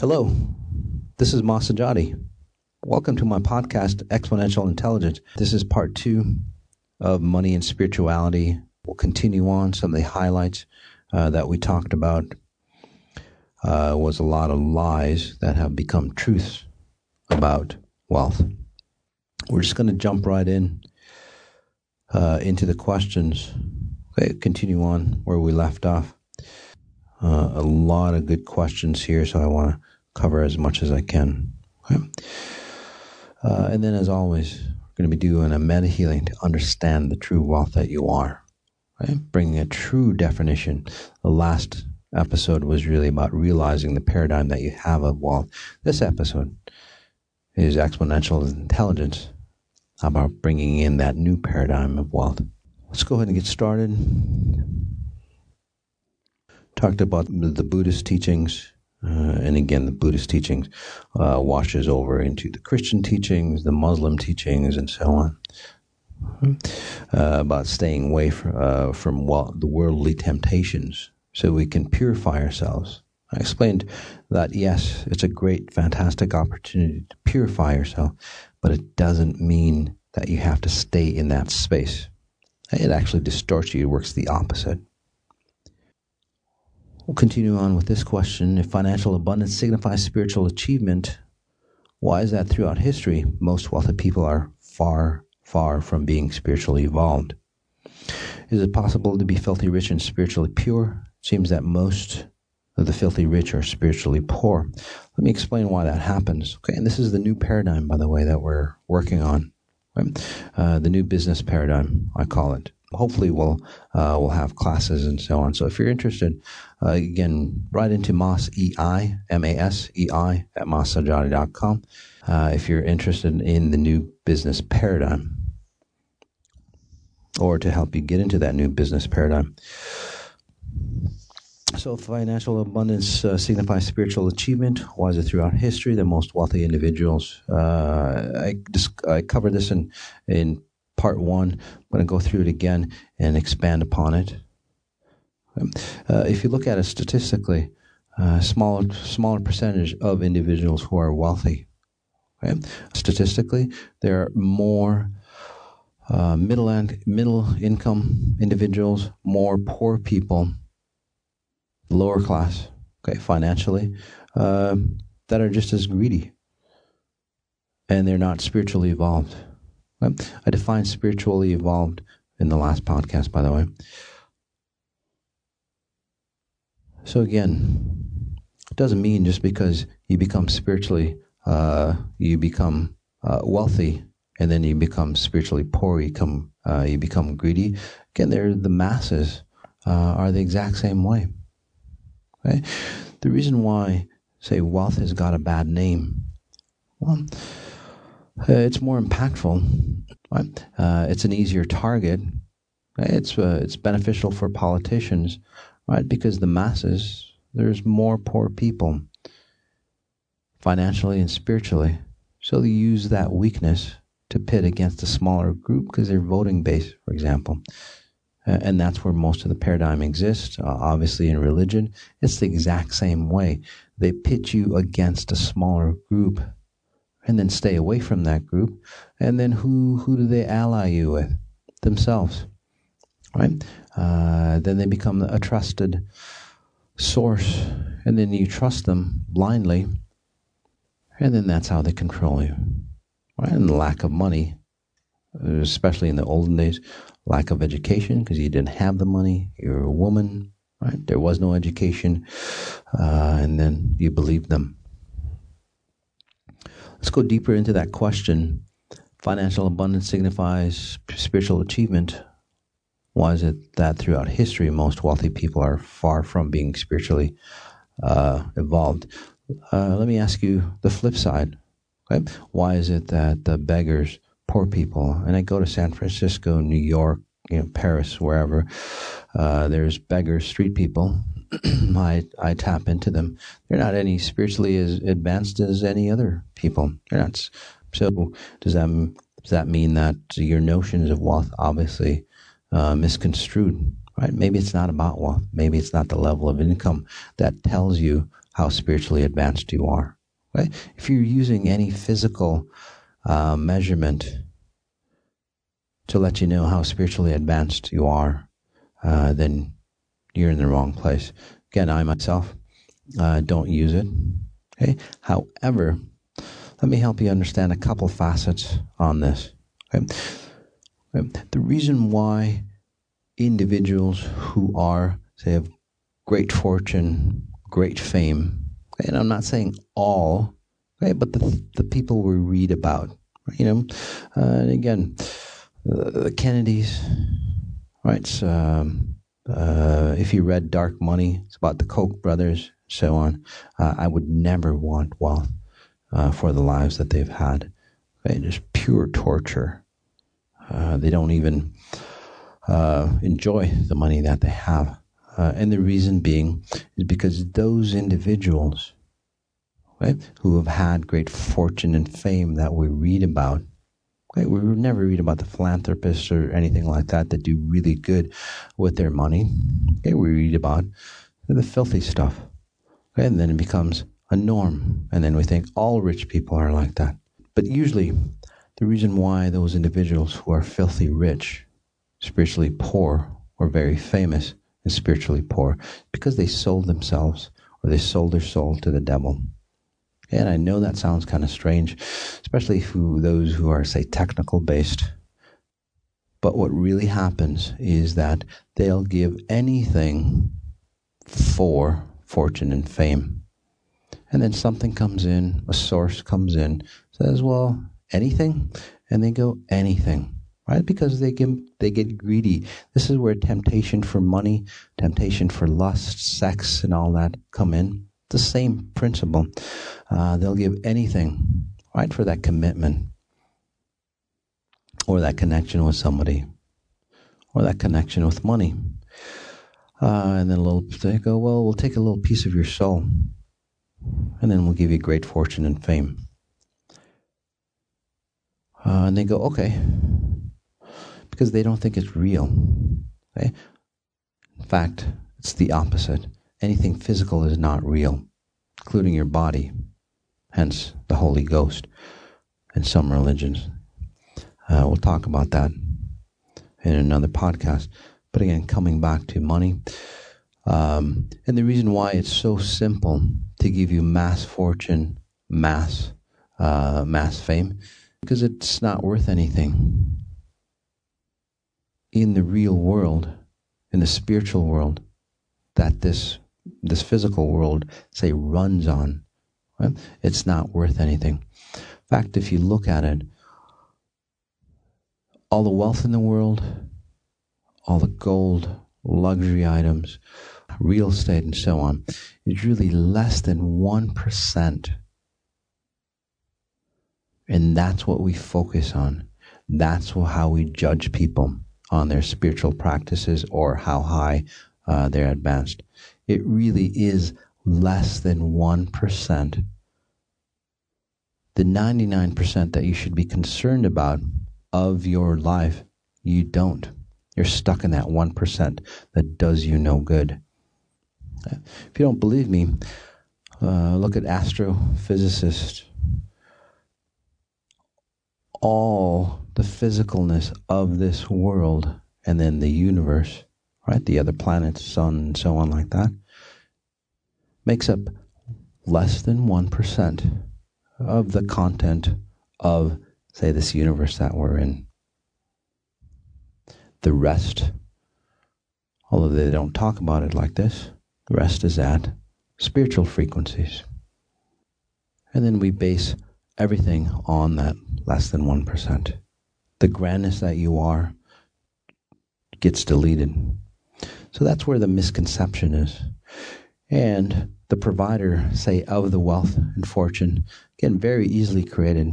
Hello, this is Mas Sajady. Welcome to my podcast, Exponential Intelligence. This is part two of Money and Spirituality. We'll continue on some of the highlights uh, that we talked about. Uh, was a lot of lies that have become truths about wealth. We're just going to jump right in uh, into the questions. Okay, continue on where we left off. Uh, a lot of good questions here, so I want to cover as much as I can. Okay. Uh, and then, as always, we're going to be doing a meta healing to understand the true wealth that you are. Right? Bringing a true definition. The last episode was really about realizing the paradigm that you have of wealth. This episode is exponential intelligence, about bringing in that new paradigm of wealth. Let's go ahead and get started. Talked about the Buddhist teachings, uh, and again, the Buddhist teachings uh, washes over into the Christian teachings, the Muslim teachings, and so on. Uh, about staying away from, uh, from the worldly temptations so we can purify ourselves. I explained that yes, it's a great, fantastic opportunity to purify yourself, but it doesn't mean that you have to stay in that space. It actually distorts you, it works the opposite. We'll continue on with this question. If financial abundance signifies spiritual achievement, why is that throughout history most wealthy people are far, far from being spiritually evolved? Is it possible to be filthy rich and spiritually pure? It seems that most of the filthy rich are spiritually poor. Let me explain why that happens. Okay, and this is the new paradigm, by the way, that we're working on. Right? Uh, the new business paradigm, I call it hopefully we'll uh, we'll have classes and so on. So if you're interested, uh, again, write into Mas EI M A S E I at masajati.com uh, if you're interested in the new business paradigm, or to help you get into that new business paradigm. So, financial abundance uh, signifies spiritual achievement. Why is it throughout history? The most wealthy individuals. Uh, I, I covered this in in part one. I'm going to go through it again and expand upon it. Uh, if you look at it statistically, uh, smaller smaller percentage of individuals who are wealthy. Okay? Statistically, there are more uh, middle and middle income individuals, more poor people, lower class, okay, financially, uh, that are just as greedy, and they're not spiritually evolved. I defined spiritually evolved in the last podcast, by the way. So again, it doesn't mean just because you become spiritually, uh, you become uh, wealthy, and then you become spiritually poor, you become uh, you become greedy. Again, they're the masses uh, are the exact same way. Okay? The reason why, say, wealth has got a bad name, well, uh, it's more impactful. Right? Uh, it's an easier target. It's uh, it's beneficial for politicians, right? Because the masses, there's more poor people, financially and spiritually. So they use that weakness to pit against a smaller group because they're voting base, for example. Uh, and that's where most of the paradigm exists. Uh, obviously, in religion, it's the exact same way. They pit you against a smaller group and then stay away from that group. And then who who do they ally you with? Themselves, right? Uh, then they become a trusted source, and then you trust them blindly, and then that's how they control you. Right? And lack of money, especially in the olden days, lack of education because you didn't have the money. You're a woman, right? There was no education, uh, and then you believed them. Let's go deeper into that question. Financial abundance signifies spiritual achievement. Why is it that throughout history most wealthy people are far from being spiritually uh, evolved? Uh, let me ask you the flip side. Okay? Why is it that the beggars, poor people, and I go to San Francisco, New York, you know, Paris, wherever, uh, there's beggars, street people, I I tap into them. They're not any spiritually as advanced as any other people. They're not. So does that does that mean that your notions of wealth obviously uh, misconstrued? Right? Maybe it's not about wealth. Maybe it's not the level of income that tells you how spiritually advanced you are. Right? If you're using any physical uh, measurement to let you know how spiritually advanced you are, uh, then you're in the wrong place. Again, I myself uh, don't use it. Okay. However, let me help you understand a couple facets on this. Okay. The reason why individuals who are, say, of great fortune, great fame, and I'm not saying all, okay, but the, the people we read about, you know, uh, and again, the, the Kennedys, right? So, um, uh, if you read Dark Money, it's about the Koch brothers, so on. Uh, I would never want wealth uh, for the lives that they've had. Right? Just pure torture. Uh, they don't even uh, enjoy the money that they have. Uh, and the reason being is because those individuals who have had great fortune and fame that we read about, we never read about the philanthropists or anything like that that do really good with their money. Okay, we read about the filthy stuff. Okay, and then it becomes a norm. And then we think all rich people are like that. But usually, the reason why those individuals who are filthy rich spiritually poor or very famous and spiritually poor because they sold themselves or they sold their soul to the devil. And I know that sounds kind of strange, especially for those who are, say, technical based. But what really happens is that they'll give anything for fortune and fame. And then something comes in, a source comes in, says, well, anything? And they go, anything right? Because they get they get greedy. This is where temptation for money, temptation for lust, sex, and all that come in. The same principle. Uh, they'll give anything, right, for that commitment, or that connection with somebody, or that connection with money. Uh, and then a little they go, well, we'll take a little piece of your soul, and then we'll give you great fortune and fame. Uh, and they go, okay, because they don't think it's real. Okay? In fact, it's the opposite. Anything physical is not real, including your body, hence the Holy Ghost in some religions. Uh, we'll talk about that in another podcast. But again, coming back to money, um, and the reason why it's so simple to give you mass fortune, mass, uh, mass fame, because it's not worth anything in the real world, in the spiritual world, that this this physical world, say, runs on. Right? It's not worth anything. In fact, if you look at it, all the wealth in the world, all the gold, luxury items, real estate, and so on, is really less than 1%. And that's what we focus on. That's how we judge people on their spiritual practices or how high uh, they're advanced. It really is less than 1%. The 99% that you should be concerned about of your life, you don't. You're stuck in that 1% that does you no good. If you don't believe me, uh, look at astrophysicists. All the physicalness of this world and then the universe, right? The other planets, sun, and so on, like that, makes up less than 1% of the content of, say, this universe that we're in. The rest, although they don't talk about it like this, the rest is at spiritual frequencies. And then we base everything on that less than 1% the grandness that you are gets deleted. So that's where the misconception is. And the provider, say, of the wealth and fortune, again, very easily created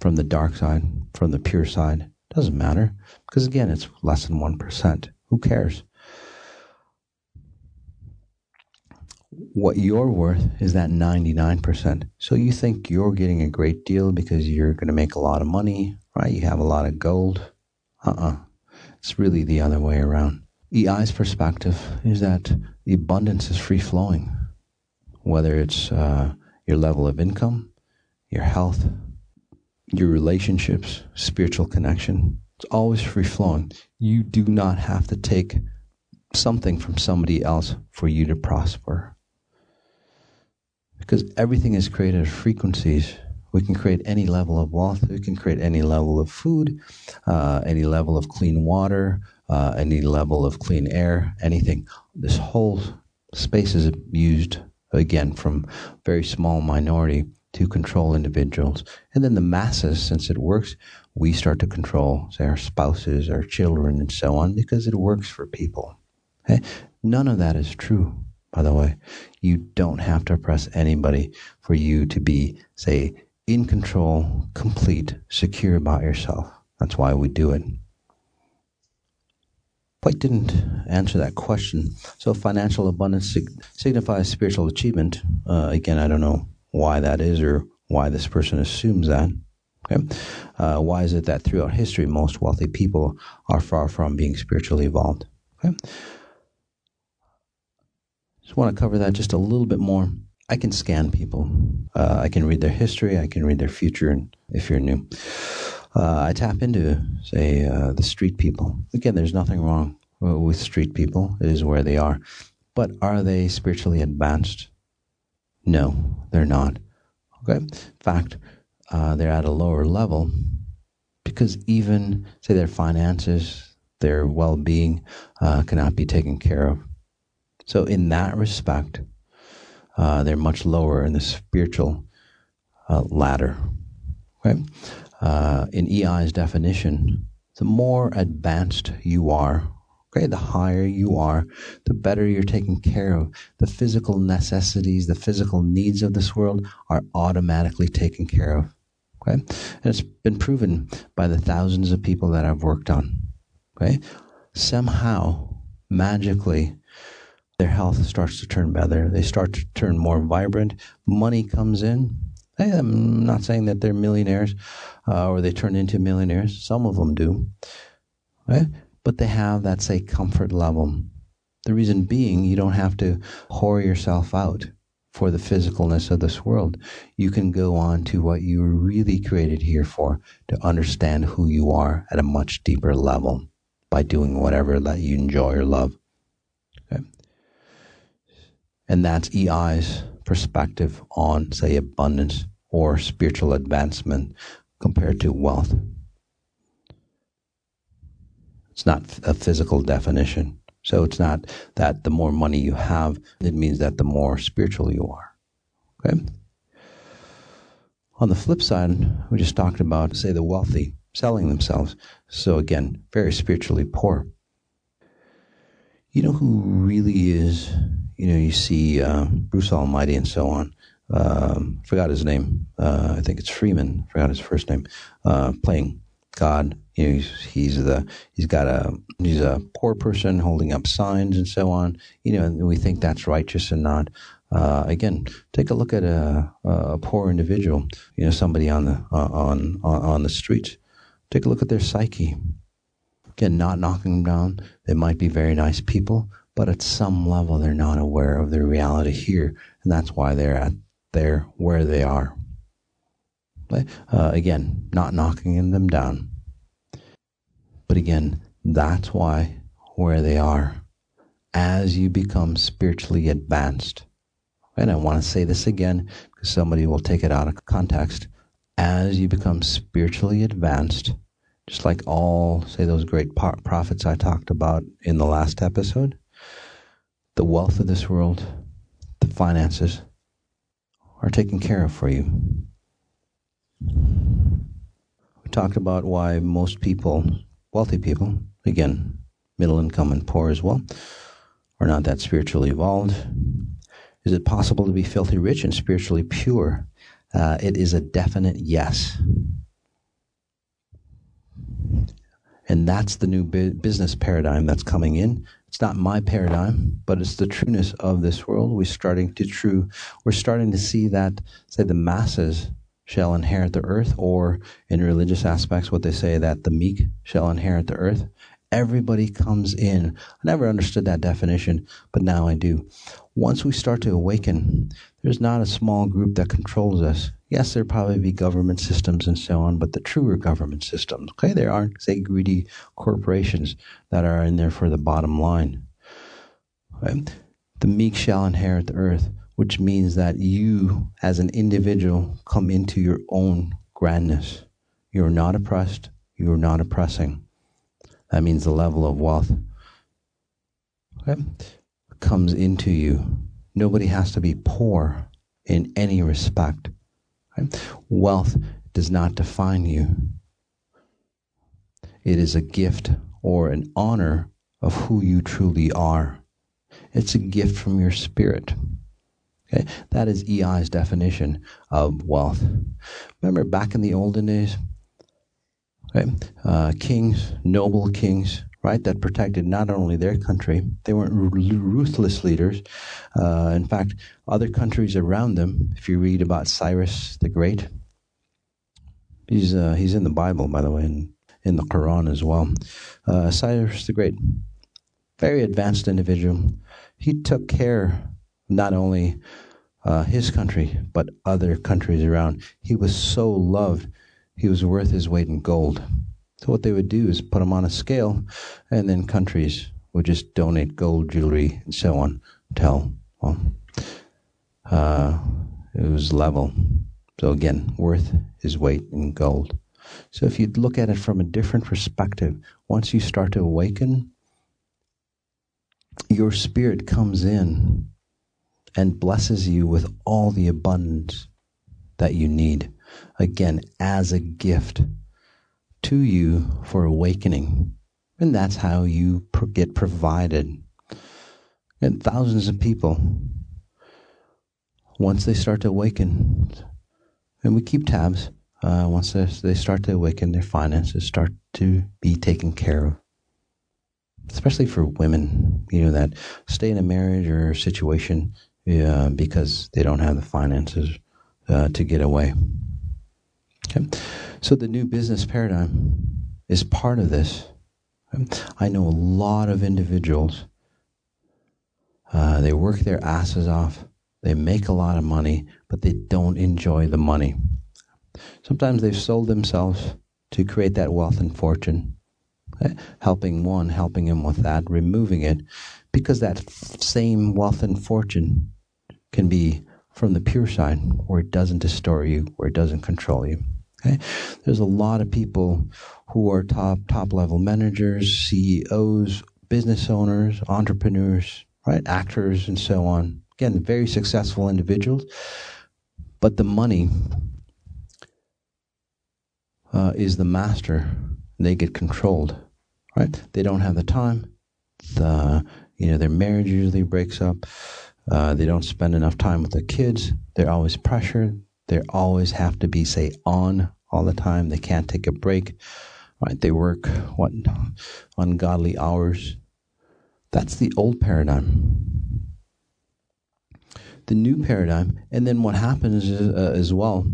from the dark side, from the pure side. Doesn't matter. Because again, it's less than 1%. Who cares? What you're worth is that 99%. So you think you're getting a great deal because you're going to make a lot of money right? You have a lot of gold. Uh uh-uh. uh It's really the other way around. EI's perspective is that the abundance is free flowing. whether it's uh, your level of income, your health, your relationships, spiritual connection. It's always free flowing. You do not have to take something from somebody else for you to prosper. Because everything is created at frequencies. We can create any level of wealth. We can create any level of food, uh, any level of clean water, uh, any level of clean air, anything. This whole space is used again from very small minority to control individuals. And then the masses, since it works, we start to control, say, our spouses, our children, and so on, because it works for people. Okay? None of that is true, by the way. You don't have to oppress anybody for you to be, say, in control, complete, secure about yourself. That's why we do it. Quite didn't answer that question. So, financial abundance sig- signifies spiritual achievement. Uh, again, I don't know why that is or why this person assumes that. Okay. Uh, why is it that throughout history most wealthy people are far from being spiritually evolved? Okay. Just want to cover that just a little bit more. I can scan people. Uh, I can read their history. I can read their future. And if you're new, uh, I tap into, say, uh, the street people. Again, there's nothing wrong with street people. It is where they are. But are they spiritually advanced? No, they're not. Okay. In fact, uh, they're at a lower level because even say their finances, their well-being uh, cannot be taken care of. So in that respect, uh, they're much lower in the spiritual uh, ladder. Okay. Uh, in EI's definition, the more advanced you are Okay, the higher you are, the better you're taken care of. The physical necessities, the physical needs of this world are automatically taken care of. Okay, and it's been proven by the thousands of people that I've worked on. Okay, somehow, magically, their health starts to turn better. They start to turn more vibrant. Money comes in. I'm not saying that they're millionaires uh, or they turn into millionaires. Some of them do. Right? but they have that, say, comfort level. The reason being, you don't have to whore yourself out for the physicalness of this world. You can go on to what you were really created here for, to understand who you are at a much deeper level by doing whatever that you enjoy or love. And that's EI's perspective on, say, abundance or spiritual advancement compared to wealth. It's not a physical definition. So it's not that the more money you have, it means that the more spiritual you are. Okay? On the flip side, we just talked about, say, the wealthy selling themselves. So again, very spiritually poor. You know who really is, you know, you see uh, Bruce Almighty and so on. Um, forgot his name. Uh, I think it's Freeman. Forgot his first name. Uh, playing God you know, he's, he's the he's got a he's a poor person holding up signs and so on. You know, and we think that's righteous and not. Uh, again, take a look at a, a poor individual. You know, somebody on the on, on the streets. Take a look at their psyche. Again, not knocking them down. They might be very nice people, but at some level, they're not aware of the reality here, and that's why they're at there where they are. Uh, again, not knocking them down but again, that's why where they are as you become spiritually advanced. And I want to say this again because somebody will take it out of context. As you become spiritually advanced, just like all, say, those great prophets I talked about in the last episode, the wealth of this world, the finances are taken care of for you. We talked about why most people wealthy people, again, middle income and poor as well, are not that spiritually evolved. Is it possible to be filthy rich and spiritually pure? Uh, it is a definite yes. And that's the new business paradigm that's coming in. It's not my paradigm, but it's the trueness of this world. We're starting to true. We're starting to see that, say, the masses shall inherit the earth, or in religious aspects, what they say that the meek shall inherit the earth. Everybody comes in. I never understood that definition, but now I do. Once we start to awaken, there's not a small group that controls us. Yes, there probably be government systems and so on, but the truer government systems, okay, there aren't, say, greedy corporations that are in there for the bottom line. Right? The meek shall inherit the earth, which means that you, as an individual, come into your own grandness. You're not oppressed, you're not oppressing. That means the level of wealth okay, comes into you. Nobody has to be poor in any respect. Okay? Wealth does not define you. It is a gift or an honor of who you truly are. It's a gift from your spirit. Okay? That is EI's definition of wealth. Remember back in the olden days, okay? uh, kings, noble kings, right, that protected not only their country, they weren't ruthless leaders. Uh, in fact, other countries around them, if you read about Cyrus the Great, he's, uh, he's in the Bible, by the way, and in the Quran as well. Uh, Cyrus the Great, very advanced individual. He took care not only uh, his country, but other countries around. He was so loved, he was worth his weight in gold. So what they would do is put them on a scale, and then countries would just donate gold jewelry and so on until well, uh, it was level. So again, worth is weight in gold. So if you look at it from a different perspective, once you start to awaken, your spirit comes in and blesses you with all the abundance that you need. Again, as a gift to you for awakening. And that's how you get provided. And thousands of people, once they start to awaken, and we keep tabs, uh, once they start to awaken, their finances start to be taken care of especially for women, you know, that stay in a marriage or situation uh, because they don't have the finances uh, to get away. Okay. So the new business paradigm is part of this. I know a lot of individuals. Uh, they work their asses off. They make a lot of money, but they don't enjoy the money. Sometimes they've sold themselves to create that wealth and fortune helping one, helping him with that, removing it, because that same wealth and fortune can be from the pure side, where it doesn't distort you, where it doesn't control you. Okay? There's a lot of people who are top top level managers, CEOs, business owners, entrepreneurs, right, actors, and so on. Again, very successful individuals, but the money uh, is the master. They get controlled right? They don't have the time. The you know their marriage usually breaks up. Uh, they don't spend enough time with the kids. They're always pressured. They always have to be say on all the time. They can't take a break. Right? They work what ungodly hours. That's the old paradigm. The new paradigm, and then what happens is, uh, as well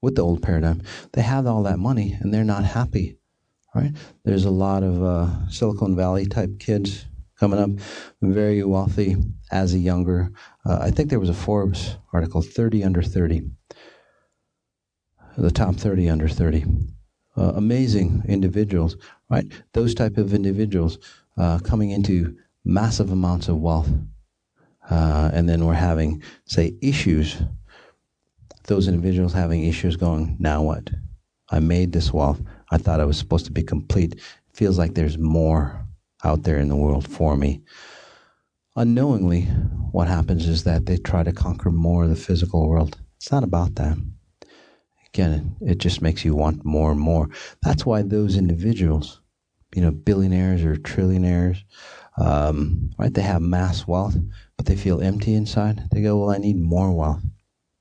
with the old paradigm, they have all that money and they're not happy right? There's a lot of uh, Silicon Valley type kids coming up, very wealthy as a younger. Uh, I think there was a Forbes article, 30 under 30, the top 30 under 30. Uh, amazing individuals, right? Those type of individuals uh, coming into massive amounts of wealth. Uh, and then we're having, say, issues. Those individuals having issues going, now what? I made this wealth. I thought I was supposed to be complete. Feels like there's more out there in the world for me. Unknowingly, what happens is that they try to conquer more of the physical world. It's not about that. Again, it just makes you want more and more. That's why those individuals, you know, billionaires or trillionaires, um, right? They have mass wealth, but they feel empty inside. They go, "Well, I need more wealth."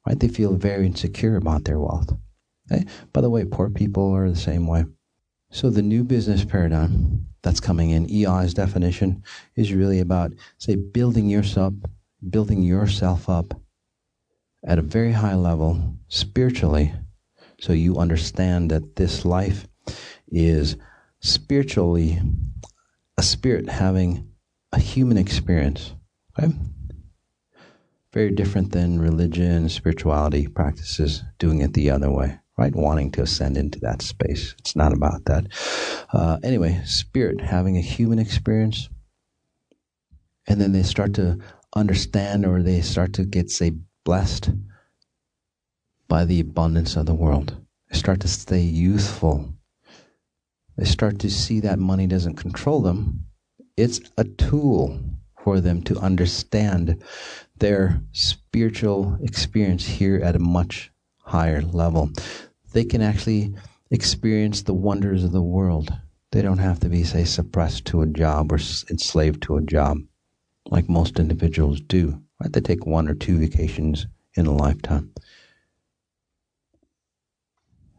Right? They feel very insecure about their wealth. Okay? By the way, poor people are the same way. So the new business paradigm that's coming in, EI's definition, is really about, say, building yourself, building yourself up at a very high level spiritually, so you understand that this life is spiritually a spirit having a human experience. Okay? Very different than religion, spirituality practices doing it the other way, right? Wanting to ascend into that space. It's not about that. Uh, anyway, spirit having a human experience, and then they start to understand or they start to get, say, blessed by the abundance of the world. They start to stay youthful. They start to see that money doesn't control them. It's a tool for them to understand their spiritual experience here at a much higher level. They can actually experience the wonders of the world. They don't have to be, say, suppressed to a job or enslaved to a job like most individuals do. Right? They take one or two vacations in a lifetime.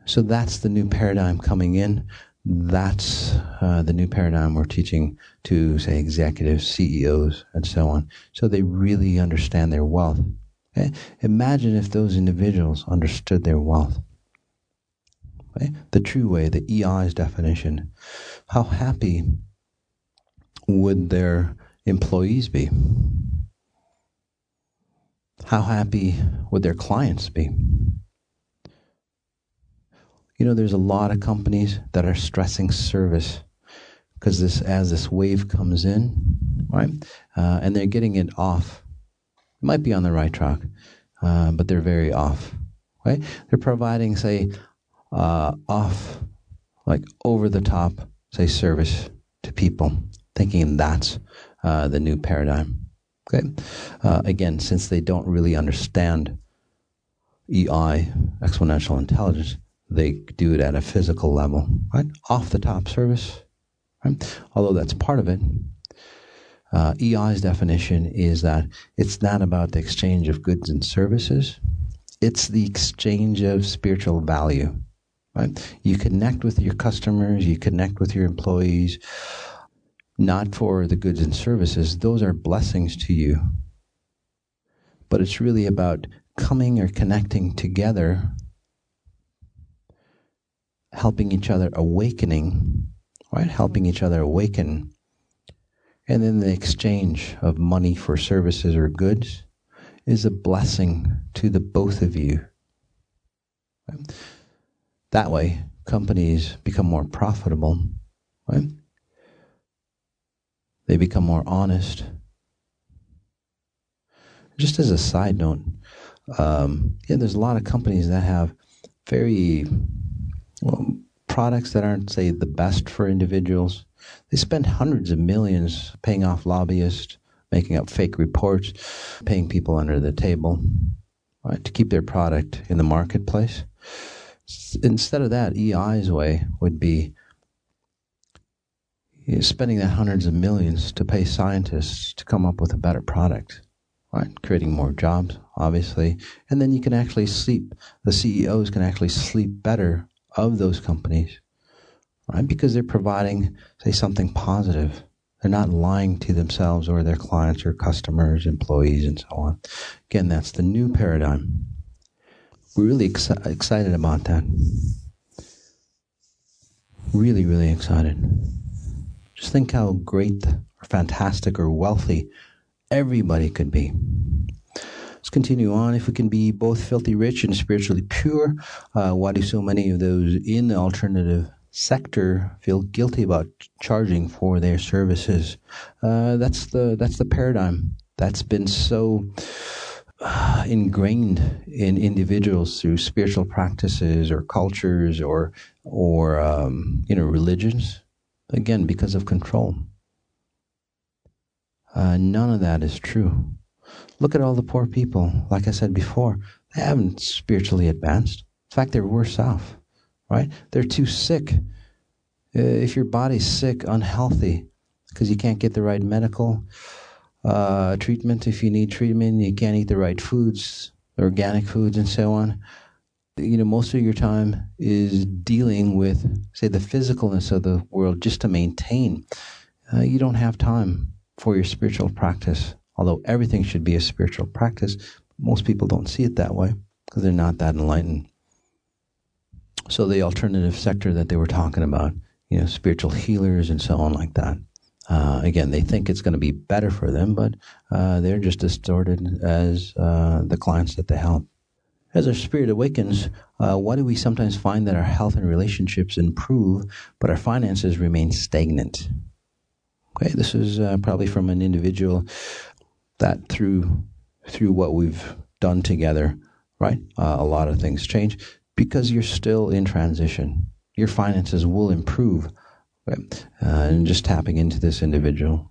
So that's the new paradigm coming in. That's uh, the new paradigm we're teaching to, say, executives, CEOs, and so on, so they really understand their wealth. Okay? Imagine if those individuals understood their wealth. Okay? The true way, the EI's definition. How happy would their employees be? How happy would their clients be? You know, there's a lot of companies that are stressing service because this, as this wave comes in, right, uh, and they're getting it off. It might be on the right track, uh, but they're very off. Right? They're providing, say, uh, off, like over the top, say, service to people, thinking that's uh, the new paradigm. Okay. Uh, again, since they don't really understand EI, exponential intelligence, they do it at a physical level, right? Off the top service, right? Although that's part of it. Uh, EI's definition is that it's not about the exchange of goods and services, it's the exchange of spiritual value. Right? You connect with your customers, you connect with your employees, not for the goods and services. Those are blessings to you. But it's really about coming or connecting together, helping each other awakening, right? Helping each other awaken. And then the exchange of money for services or goods is a blessing to the both of you. That way, companies become more profitable, right? They become more honest. Just as a side note, um, yeah, there's a lot of companies that have very well, products that aren't, say, the best for individuals. They spend hundreds of millions paying off lobbyists, making up fake reports, paying people under the table right, to keep their product in the marketplace. Instead of that, EI's way would be spending that hundreds of millions to pay scientists to come up with a better product, right? Creating more jobs, obviously. And then you can actually sleep, the CEOs can actually sleep better of those companies, right? Because they're providing, say, something positive. They're not lying to themselves or their clients or customers, employees, and so on. Again, that's the new paradigm. We're really ex- excited about that. Really, really excited. Just think how great or fantastic or wealthy everybody could be. Let's continue on. If we can be both filthy rich and spiritually pure, uh, why do so many of those in the alternative sector feel guilty about charging for their services? Uh, that's the that's the paradigm that's been so uh, ingrained in individuals through spiritual practices or cultures or or um, you know religions Again, because of control. Uh, none of that is true. Look at all the poor people. Like I said before, they haven't spiritually advanced. In fact, they're worse off, right? They're too sick. Uh, if your body's sick, unhealthy, because you can't get the right medical uh, treatment, if you need treatment, you can't eat the right foods, organic foods, and so on you know, most of your time is dealing with, say, the physicalness of the world just to maintain. Uh, you don't have time for your spiritual practice, although everything should be a spiritual practice. Most people don't see it that way because they're not that enlightened. So the alternative sector that they were talking about, you know, spiritual healers and so on like that, Uh, again, they think it's going to be better for them, but uh, they're just distorted as uh, the clients that they help. As our spirit awakens, uh, why do we sometimes find that our health and relationships improve, but our finances remain stagnant? Okay, this is uh, probably from an individual that through through what we've done together, right? Uh, a lot of things change because you're still in transition. Your finances will improve, right? Uh, and just tapping into this individual.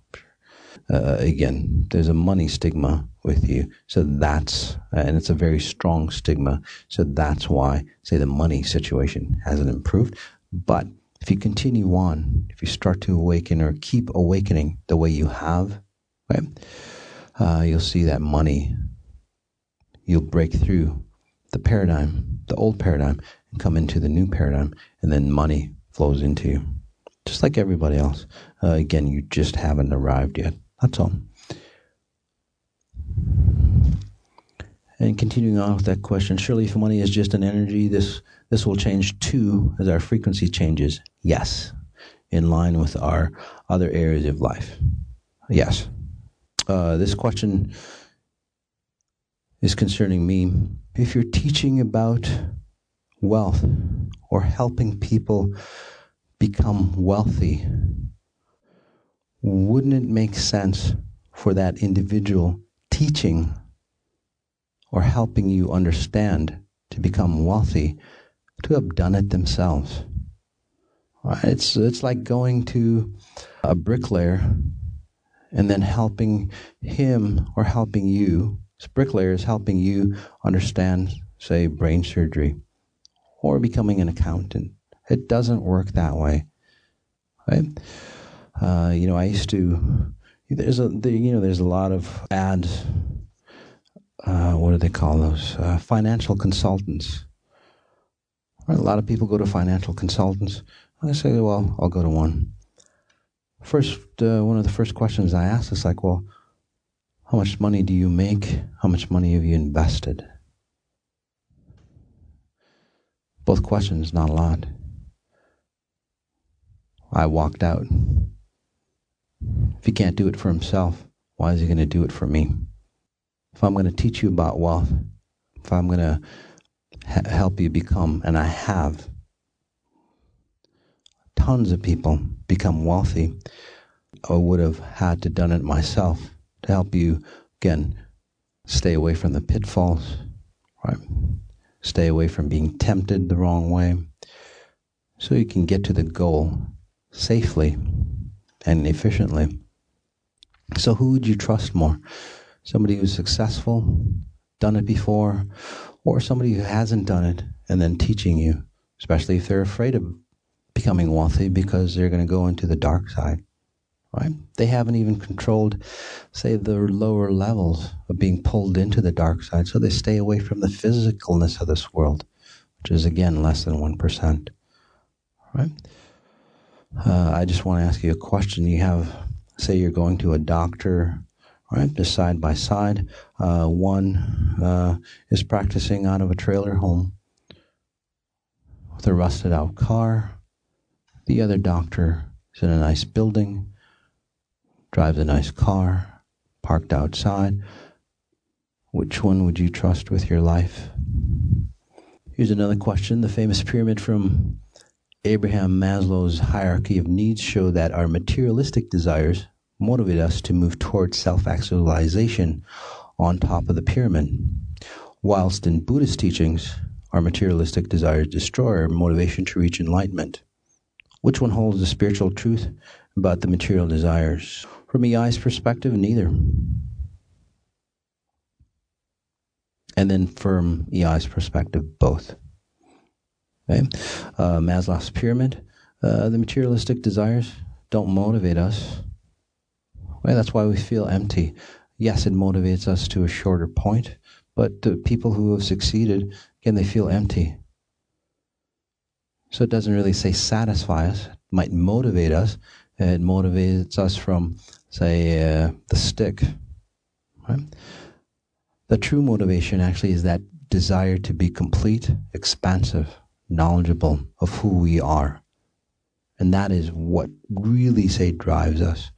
Uh, again, there's a money stigma with you. So that's, and it's a very strong stigma. So that's why, say, the money situation hasn't improved. But if you continue on, if you start to awaken or keep awakening the way you have, right, uh, you'll see that money, you'll break through the paradigm, the old paradigm, and come into the new paradigm, and then money flows into you. Just like everybody else. Uh, again, you just haven't arrived yet. That's all. And continuing on with that question, surely if money is just an energy, this this will change too as our frequency changes. Yes, in line with our other areas of life. Yes. Uh, this question is concerning me. If you're teaching about wealth or helping people become wealthy, wouldn't it make sense for that individual teaching or helping you understand to become wealthy to have done it themselves? Right? It's it's like going to a bricklayer and then helping him or helping you. This bricklayer is helping you understand, say, brain surgery or becoming an accountant. It doesn't work that way, right? Uh, you know, I used to. There's a you know there's a lot of ads. Uh, what do they call those? Uh, financial consultants. Right? A lot of people go to financial consultants. I say, well, I'll go to one. First, uh, one of the first questions I ask is like, well, how much money do you make? How much money have you invested? Both questions, not a lot. I walked out. If he can't do it for himself, why is he going to do it for me? If I'm going to teach you about wealth, if I'm going to ha- help you become, and I have, tons of people become wealthy, I would have had to done it myself to help you, again, stay away from the pitfalls, right? Stay away from being tempted the wrong way, so you can get to the goal safely and efficiently. So, who would you trust more? Somebody who's successful, done it before, or somebody who hasn't done it and then teaching you, especially if they're afraid of becoming wealthy because they're going to go into the dark side, right? They haven't even controlled, say, the lower levels of being pulled into the dark side, so they stay away from the physicalness of this world, which is again less than 1%, right? Uh, I just want to ask you a question. You have, say, you're going to a doctor, right? Just side by side. Uh, one uh, is practicing out of a trailer home with a rusted out car. The other doctor is in a nice building, drives a nice car, parked outside. Which one would you trust with your life? Here's another question. The famous pyramid from Abraham Maslow's hierarchy of needs show that our materialistic desires motivate us to move towards self actualization on top of the pyramid, whilst in Buddhist teachings, our materialistic desires destroy our motivation to reach enlightenment. Which one holds the spiritual truth about the material desires? From EI's perspective, neither. And then from EI's perspective, both. Okay? Uh, Maslow's pyramid, uh, the materialistic desires don't motivate us. Well, that's why we feel empty. Yes, it motivates us to a shorter point, but the people who have succeeded, again, they feel empty. So it doesn't really say satisfy us. It might motivate us. It motivates us from, say, uh, the stick. Right? The true motivation actually is that desire to be complete, expansive knowledgeable of who we are. And that is what really, say, drives us.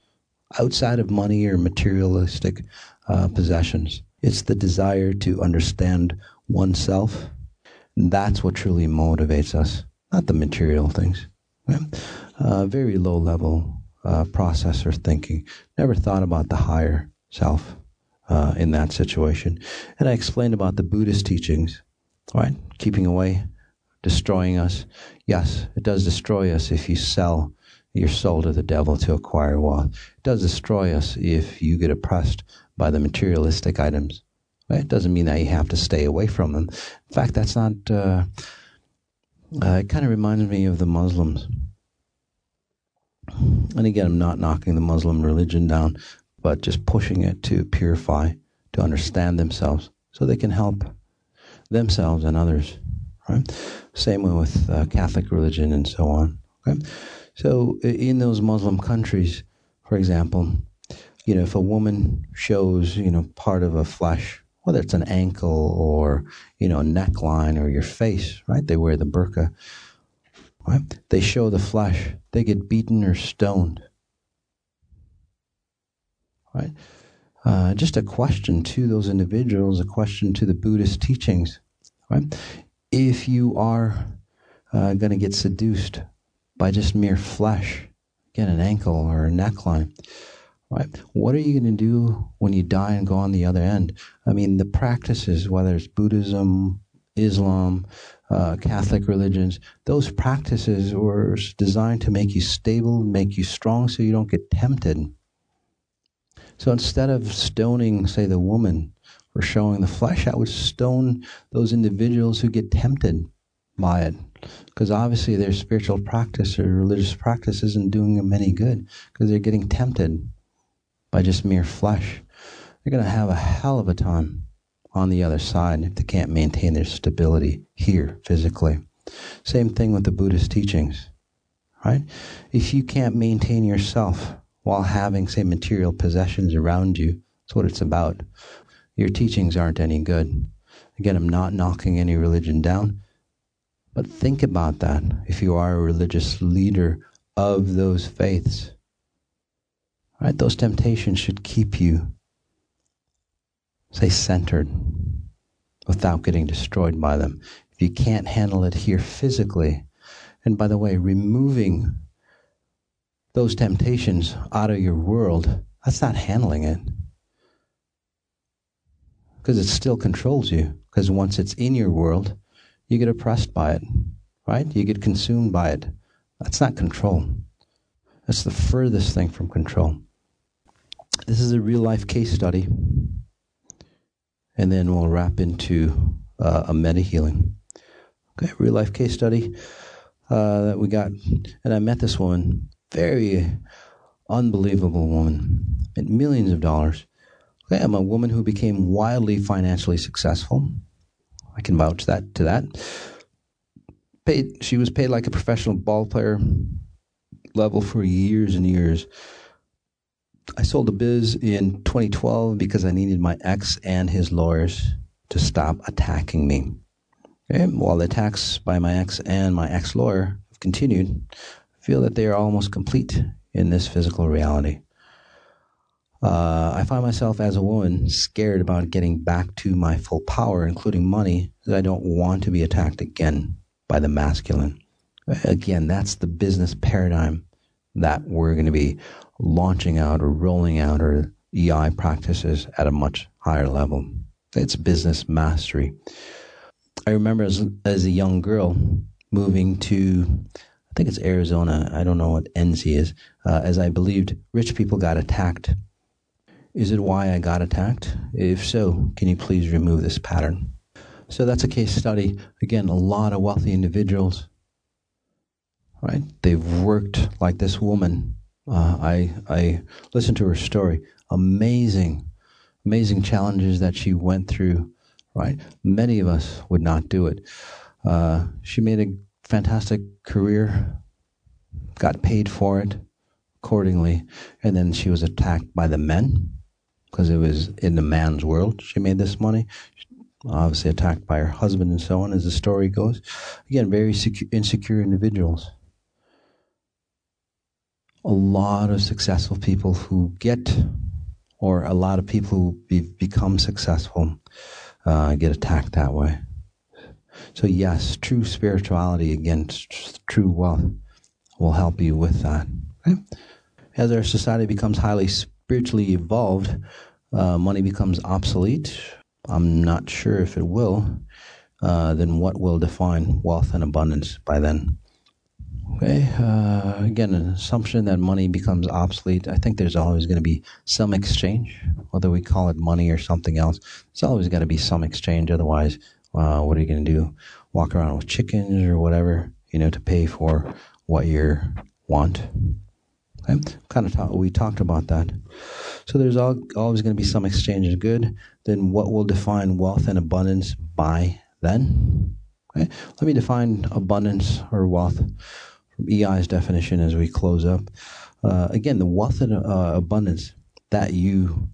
outside of money or materialistic uh, possessions. It's the desire to understand oneself. That's what truly motivates us, not the material things. Uh, very low level uh, processor thinking. Never thought about the higher self uh, in that situation. And I explained about the Buddhist teachings, right? Keeping away, destroying us. Yes, it does destroy us if you sell your soul to the devil to acquire wealth. It does destroy us if you get oppressed by the materialistic items. Right? It doesn't mean that you have to stay away from them. In fact, that's not. Uh, uh, it kind of reminds me of the Muslims. And again, I'm not knocking the Muslim religion down, but just pushing it to purify, to understand themselves, so they can help themselves and others. Right? Same way with uh, Catholic religion and so on. Okay? So in those Muslim countries, for example, you know, if a woman shows, you know, part of a flesh, whether it's an ankle or, you know, neckline or your face, right? They wear the burqa, right? They show the flesh, they get beaten or stoned, right? Uh, just a question to those individuals, a question to the Buddhist teachings, right? If you are uh, going to get seduced by just mere flesh, again, an ankle or a neckline, right? What are you going to do when you die and go on the other end? I mean, the practices, whether it's Buddhism, Islam, uh, Catholic religions, those practices were designed to make you stable, make you strong so you don't get tempted. So instead of stoning, say, the woman for showing the flesh, I would stone those individuals who get tempted by it. Because obviously their spiritual practice or religious practice isn't doing them any good because they're getting tempted by just mere flesh. They're going to have a hell of a time on the other side if they can't maintain their stability here physically. Same thing with the Buddhist teachings, right? If you can't maintain yourself while having, say, material possessions around you, that's what it's about. Your teachings aren't any good. Again, I'm not knocking any religion down, but think about that if you are a religious leader of those faiths. Right? Those temptations should keep you, say, centered without getting destroyed by them. If you can't handle it here physically, and by the way, removing those temptations out of your world, that's not handling it. Because it still controls you. Because once it's in your world, you get oppressed by it, right? You get consumed by it. That's not control. That's the furthest thing from control. This is a real life case study. And then we'll wrap into uh, a meta healing. Okay, real life case study uh, that we got. And I met this woman, very unbelievable woman, made millions of dollars. Okay, I'm a woman who became wildly financially successful. I can vouch that to that. Paid, she was paid like a professional ball player level for years and years. I sold the biz in 2012 because I needed my ex and his lawyers to stop attacking me. While the attacks by my ex and my ex lawyer have continued, I feel that they are almost complete in this physical reality. Uh, I find myself as a woman scared about getting back to my full power, including money, that I don't want to be attacked again by the masculine. Again, that's the business paradigm that we're going to be launching out or rolling out our EI practices at a much higher level. It's business mastery. I remember as, as a young girl moving to, I think it's Arizona. I don't know what NC is, uh, as I believed rich people got attacked. Is it why I got attacked? If so, can you please remove this pattern? So that's a case study. Again, a lot of wealthy individuals, right? They've worked like this woman uh, I I listened to her story. Amazing, amazing challenges that she went through. Right, many of us would not do it. Uh, she made a fantastic career, got paid for it accordingly, and then she was attacked by the men because it was in the man's world. She made this money. Obviously, attacked by her husband and so on, as the story goes. Again, very insecure individuals a lot of successful people who get, or a lot of people who be, become successful uh, get attacked that way. So, yes, true spirituality against true wealth will help you with that. Okay? As our society becomes highly spiritually evolved, uh, money becomes obsolete. I'm not sure if it will. Uh, then what will define wealth and abundance by then? Okay, uh, again, an assumption that money becomes obsolete. I think there's always going to be some exchange, whether we call it money or something else. There's always got to be some exchange. Otherwise, uh, what are you going to do? Walk around with chickens or whatever, you know, to pay for what you want. Okay? Kind of talk, we talked about that. So there's all, always going to be some exchange of good. Then what will define wealth and abundance by then? Okay? Let me define abundance or wealth from EI's definition as we close up. Uh, again, the wealth and uh, abundance that you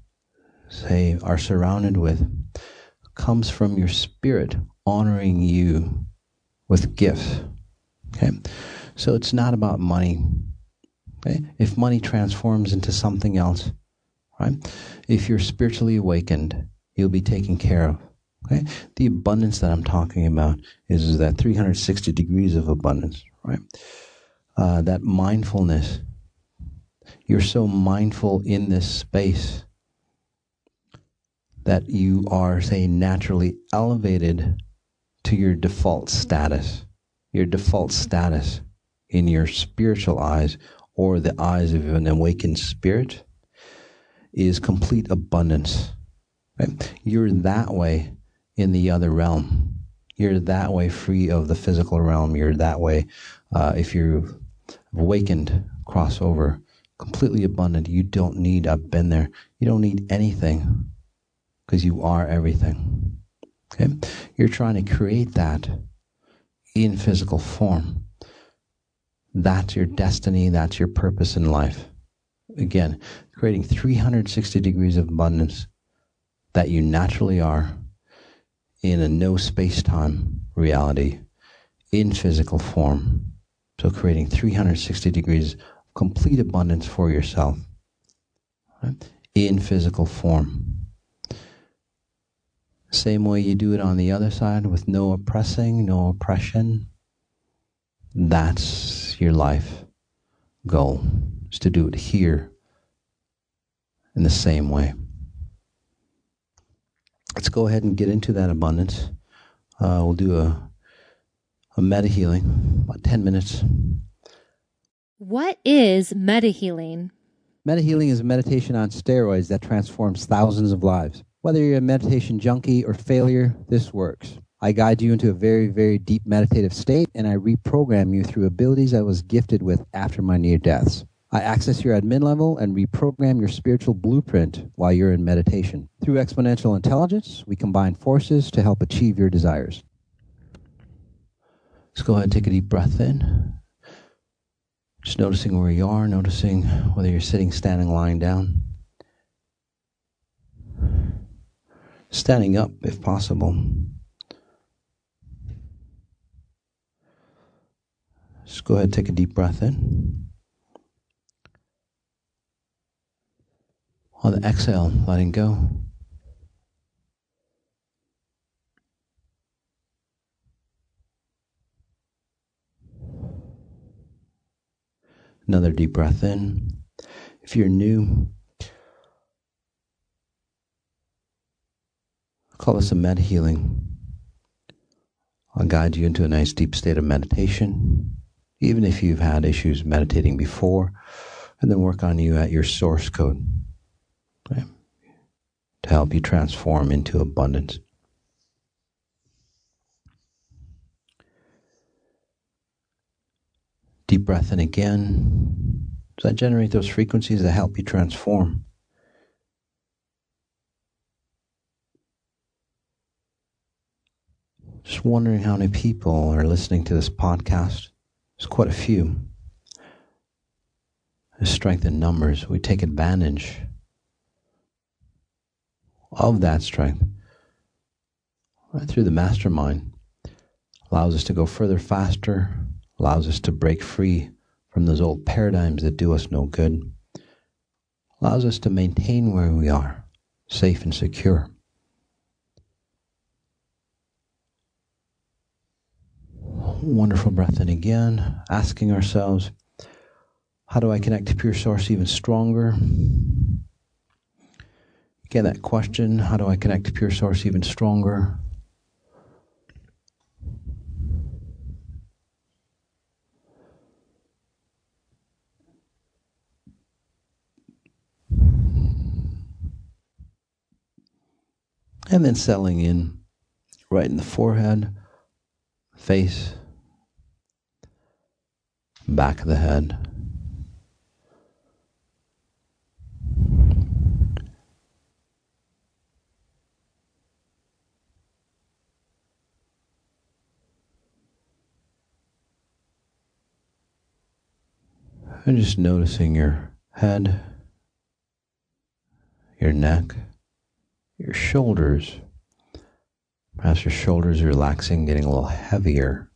say are surrounded with comes from your spirit honoring you with gifts. Okay, so it's not about money. Okay, if money transforms into something else, right? If you're spiritually awakened, you'll be taken care of. Okay, the abundance that I'm talking about is, that 360 degrees of abundance, right? Uh, that mindfulness. You're so mindful in this space that you are, say, naturally elevated to your default status. Your default status in your spiritual eyes or the eyes of an awakened spirit is complete abundance. Right? You're that way in the other realm. You're that way free of the physical realm. You're that way uh, if you awakened crossover, completely abundant. You don't need, I've been there, you don't need anything because you are everything. Okay? You're trying to create that in physical form. That's your destiny, that's your purpose in life. Again, creating 360 degrees of abundance that you naturally are in a no space time reality in physical form so creating 360 degrees of complete abundance for yourself right? in physical form. Same way you do it on the other side with no oppressing, no oppression. That's your life goal, is to do it here in the same way. Let's go ahead and get into that abundance. Uh, we'll do a a meta healing, about 10 minutes. What is meta healing? Meta healing is a meditation on steroids that transforms thousands of lives. Whether you're a meditation junkie or failure, this works. I guide you into a very, very deep meditative state and I reprogram you through abilities I was gifted with after my near deaths. I access your admin level and reprogram your spiritual blueprint while you're in meditation. Through exponential intelligence, we combine forces to help achieve your desires. Let's go ahead and take a deep breath in. Just noticing where you are, noticing whether you're sitting, standing, lying down. Standing up if possible. Just go ahead and take a deep breath in. On the exhale, letting go. Another deep breath in. If you're new, call this a meta healing. I'll guide you into a nice deep state of meditation, even if you've had issues meditating before, and then work on you at your source code to help you transform into abundance. Deep breath in again. Does that generate those frequencies that help you transform? Just wondering how many people are listening to this podcast. There's quite a few. There's strength in numbers. We take advantage of that strength right through the mastermind. Allows us to go further, faster, allows us to break free from those old paradigms that do us no good, allows us to maintain where we are, safe and secure. Wonderful breath in again, asking ourselves, how do I connect to pure source even stronger? Again, that question, how do I connect to pure source even stronger? And then settling in right in the forehead, face, back of the head. And just noticing your head, your neck, your shoulders. Perhaps your shoulders are relaxing, getting a little heavier.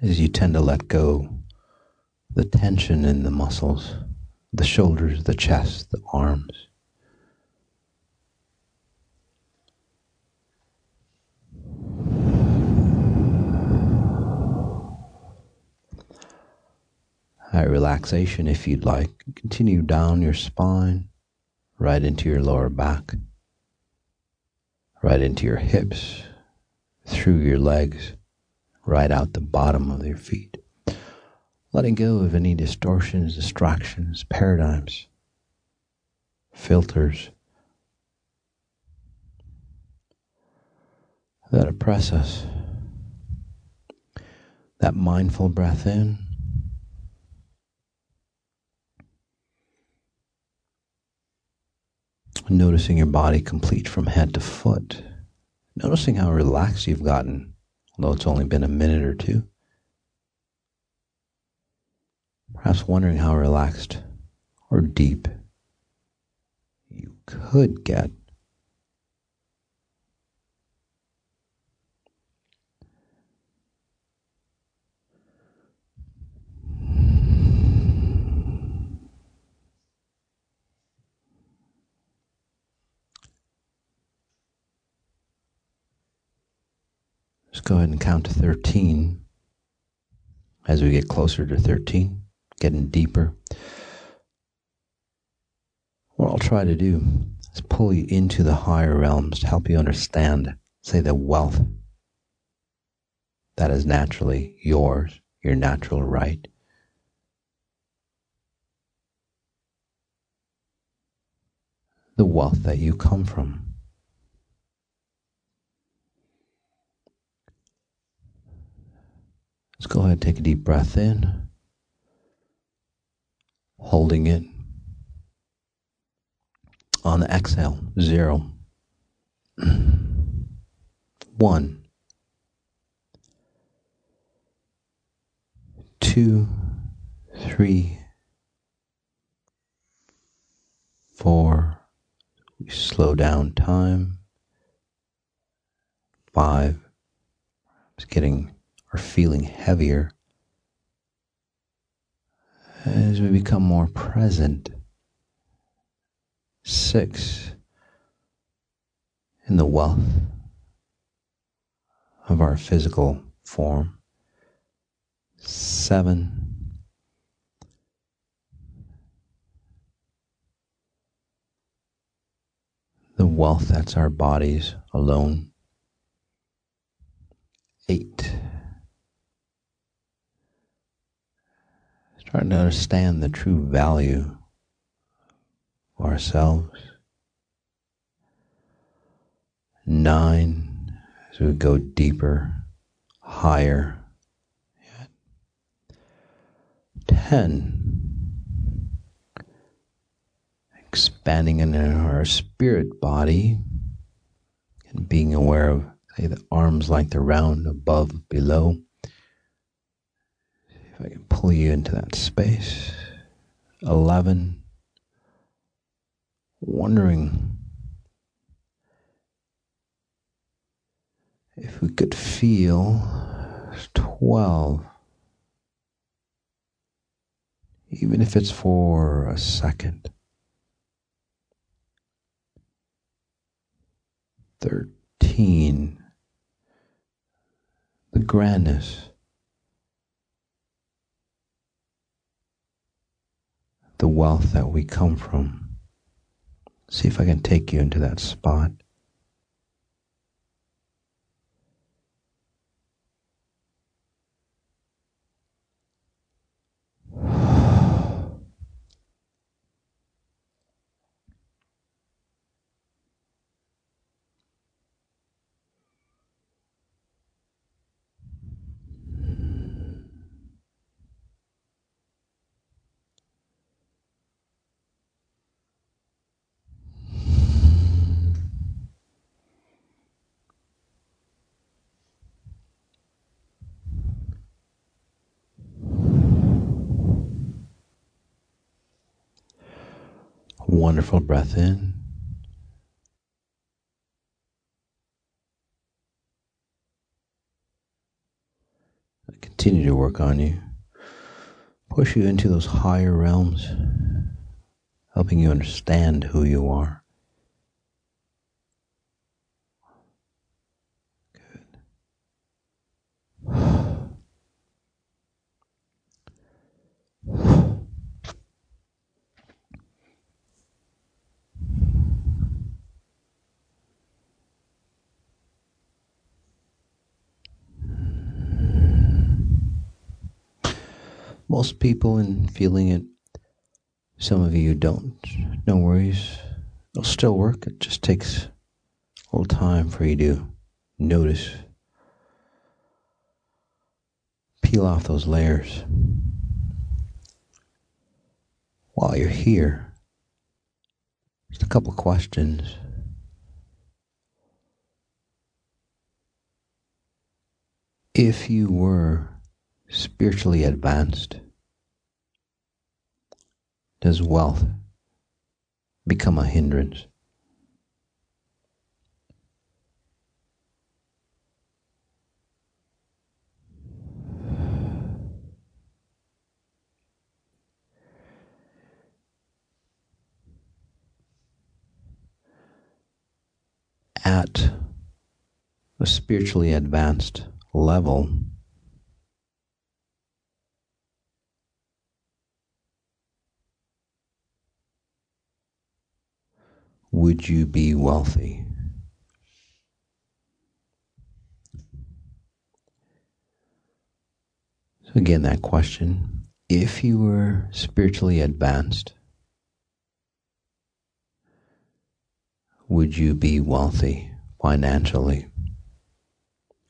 As you tend to let go the tension in the muscles, the shoulders, the chest, the arms. That relaxation if you'd like. Continue down your spine, right into your lower back, right into your hips, through your legs, right out the bottom of your feet. Letting go of any distortions, distractions, paradigms, filters that oppress us. That mindful breath in Noticing your body complete from head to foot. Noticing how relaxed you've gotten, although it's only been a minute or two. Perhaps wondering how relaxed or deep you could get Just go ahead and count to 13 as we get closer to 13, getting deeper. What I'll try to do is pull you into the higher realms to help you understand, say, the wealth that is naturally yours, your natural right. The wealth that you come from. Let's go ahead and take a deep breath in, holding it. On the exhale, zero, one, two, three, four. We slow down time. Five. It's getting are feeling heavier as we become more present. Six, in the wealth of our physical form. Seven, the wealth that's our bodies alone. Eight, Starting to understand the true value of ourselves. Nine, as we go deeper, higher. Ten, expanding in our spirit body and being aware of, say, the arms like the round above, below. If I can pull you into that space. 11. Wondering If we could feel 12, even if it's for a second. 13, the grandness, the wealth that we come from. See if I can take you into that spot. Wonderful breath in. Continue to work on you. Push you into those higher realms, helping you understand who you are. Most people in feeling it. Some of you don't. No worries. It'll still work. It just takes a little time for you to notice. Peel off those layers. While you're here, just a couple questions. If you were spiritually advanced, does wealth become a hindrance? At a spiritually advanced level, would you be wealthy? So, again, that question if you were spiritually advanced, would you be wealthy financially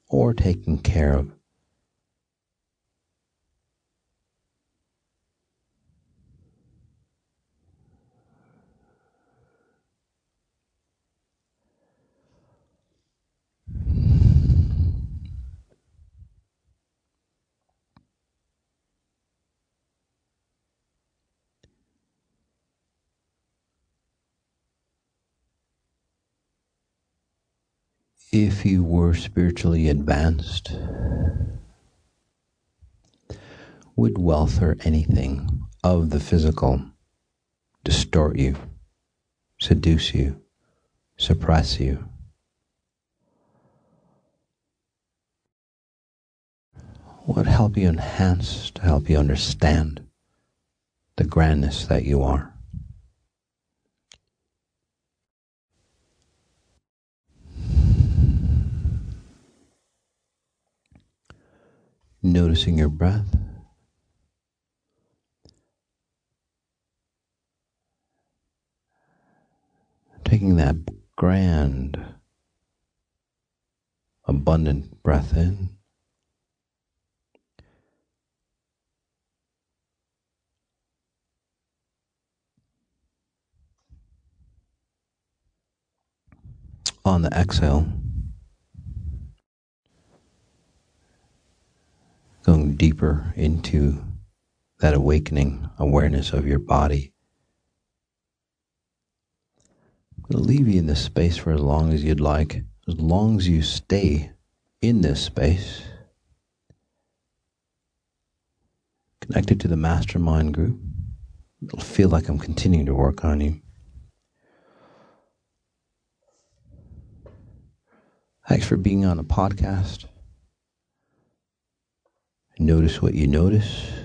or taken care of? If you were spiritually advanced, would wealth or anything of the physical distort you, seduce you, suppress you? Would help you enhance, to help you understand the grandness that you are? Noticing your breath. Taking that grand, abundant breath in. On the exhale, going deeper into that awakening awareness of your body. I'm going to leave you in this space for as long as you'd like, as long as you stay in this space. Connected to the mastermind group, it'll feel like I'm continuing to work on you. Thanks for being on a podcast. Notice what you notice.